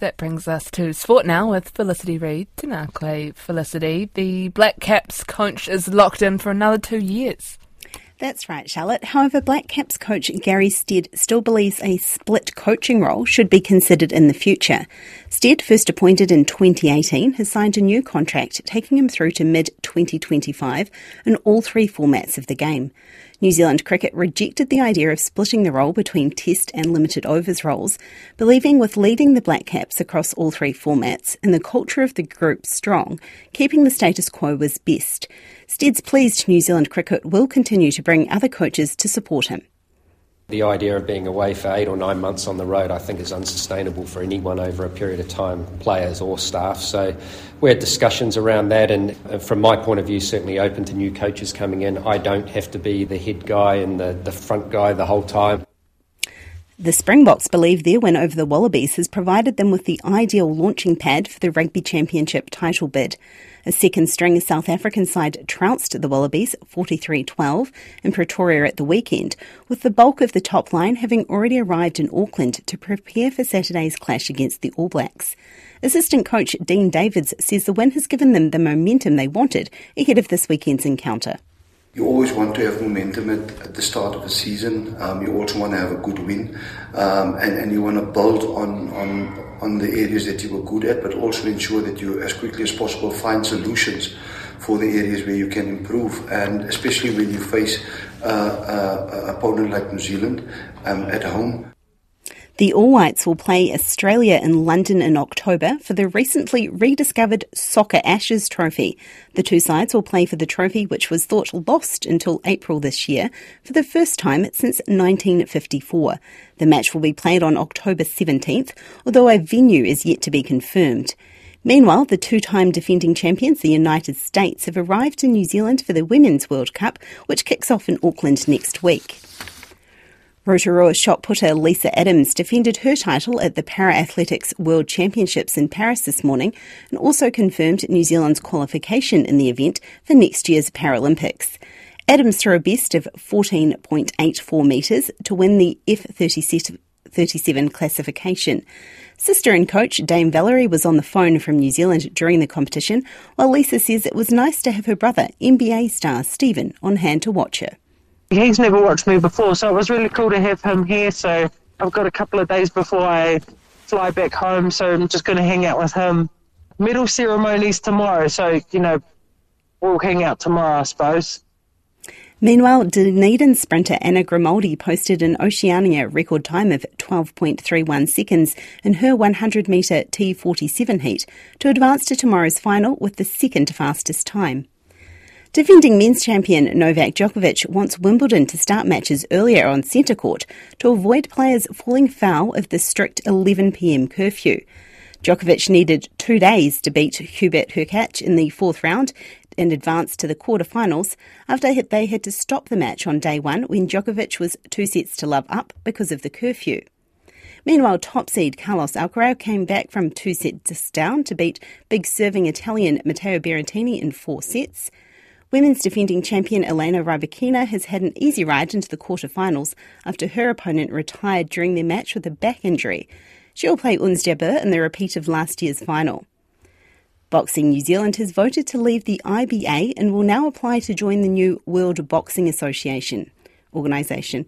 That brings us to sport now with Felicity Reid. Tēnā Felicity. The Black Caps coach is locked in for another two years. That's right, Charlotte. However, Black Caps coach Gary Stead still believes a split coaching role should be considered in the future. Stead, first appointed in 2018, has signed a new contract taking him through to mid 2025 in all three formats of the game. New Zealand Cricket rejected the idea of splitting the role between Test and limited overs roles, believing with leading the Black Caps across all three formats and the culture of the group strong, keeping the status quo was best. Stead's pleased New Zealand Cricket will continue to bring other coaches to support him. The idea of being away for eight or nine months on the road, I think, is unsustainable for anyone over a period of time, players or staff. So we had discussions around that, and uh, from my point of view, certainly open to new coaches coming in. I don't have to be the head guy and the, the front guy the whole time. The Springboks believe their win over the Wallabies has provided them with the ideal launching pad for the Rugby Championship title bid. A second string South African side trounced the Wallabies 43 12 in Pretoria at the weekend, with the bulk of the top line having already arrived in Auckland to prepare for Saturday's clash against the All Blacks. Assistant coach Deon Davids says the win has given them the momentum they wanted ahead of this weekend's encounter. You always want to have momentum at, at the start of a season. Um, you also want to have a good win, um, and, and you want to build on, on on the areas that you were good at, but also ensure that you, as quickly as possible, find solutions for the areas where you can improve. And especially when you face uh, uh, an opponent like New Zealand um, at home. The All Whites will play Australia in London in October for the recently rediscovered Soccer Ashes Trophy. The two sides will play for the trophy, which was thought lost until April this year, for the first time since 1954. The match will be played on October 17th, although a venue is yet to be confirmed. Meanwhile, the two time defending champions, the United States, have arrived in New Zealand for the Women's World Cup, which kicks off in Auckland next week. Rotorua shot putter Lisa Adams defended her title at the Para Athletics World Championships in Paris this morning and also confirmed New Zealand's qualification in the event for next year's Paralympics. Adams threw a best of 14.84 metres to win the F37 classification. Sister and coach Dame Valerie was on the phone from New Zealand during the competition, while Lisa says it was nice to have her brother, NBA star Stephen, on hand to watch her he's never watched me before, so it was really cool to have him here. So I've got a couple of days before I fly back home, so I'm just going to hang out with him. Medal ceremonies tomorrow, so you know we'll hang out tomorrow, I suppose. Meanwhile, Dunedin sprinter Anna Grimaldi posted an Oceania record time of 12.31 seconds in her 100 metre T47 heat to advance to tomorrow's final with the second fastest time. Defending men's champion Novak Djokovic wants Wimbledon to start matches earlier on centre court to avoid players falling foul of the strict 11pm curfew. Djokovic needed two days to beat Hubert Hurkacz in the fourth round and advance to the quarter-finals after they had to stop the match on day one when Djokovic was two sets to love up because of the curfew. Meanwhile, top seed Carlos Alcaraz came back from two sets down to beat big serving Italian Matteo Berrettini in four sets. Women's defending champion Elena Rybakina has had an easy ride into the quarterfinals after her opponent retired during their match with a back injury. She will play Ons Jabeur in the repeat of last year's final. Boxing New Zealand has voted to leave the IBA and will now apply to join the new World Boxing Association organisation.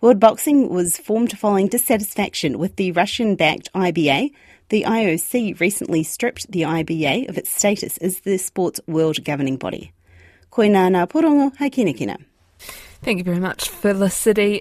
World Boxing was formed following dissatisfaction with the Russian backed IBA. The IOC recently stripped the IBA of its status as the sport's world governing body. Koinana Porongo. Thank you very much, Felicity.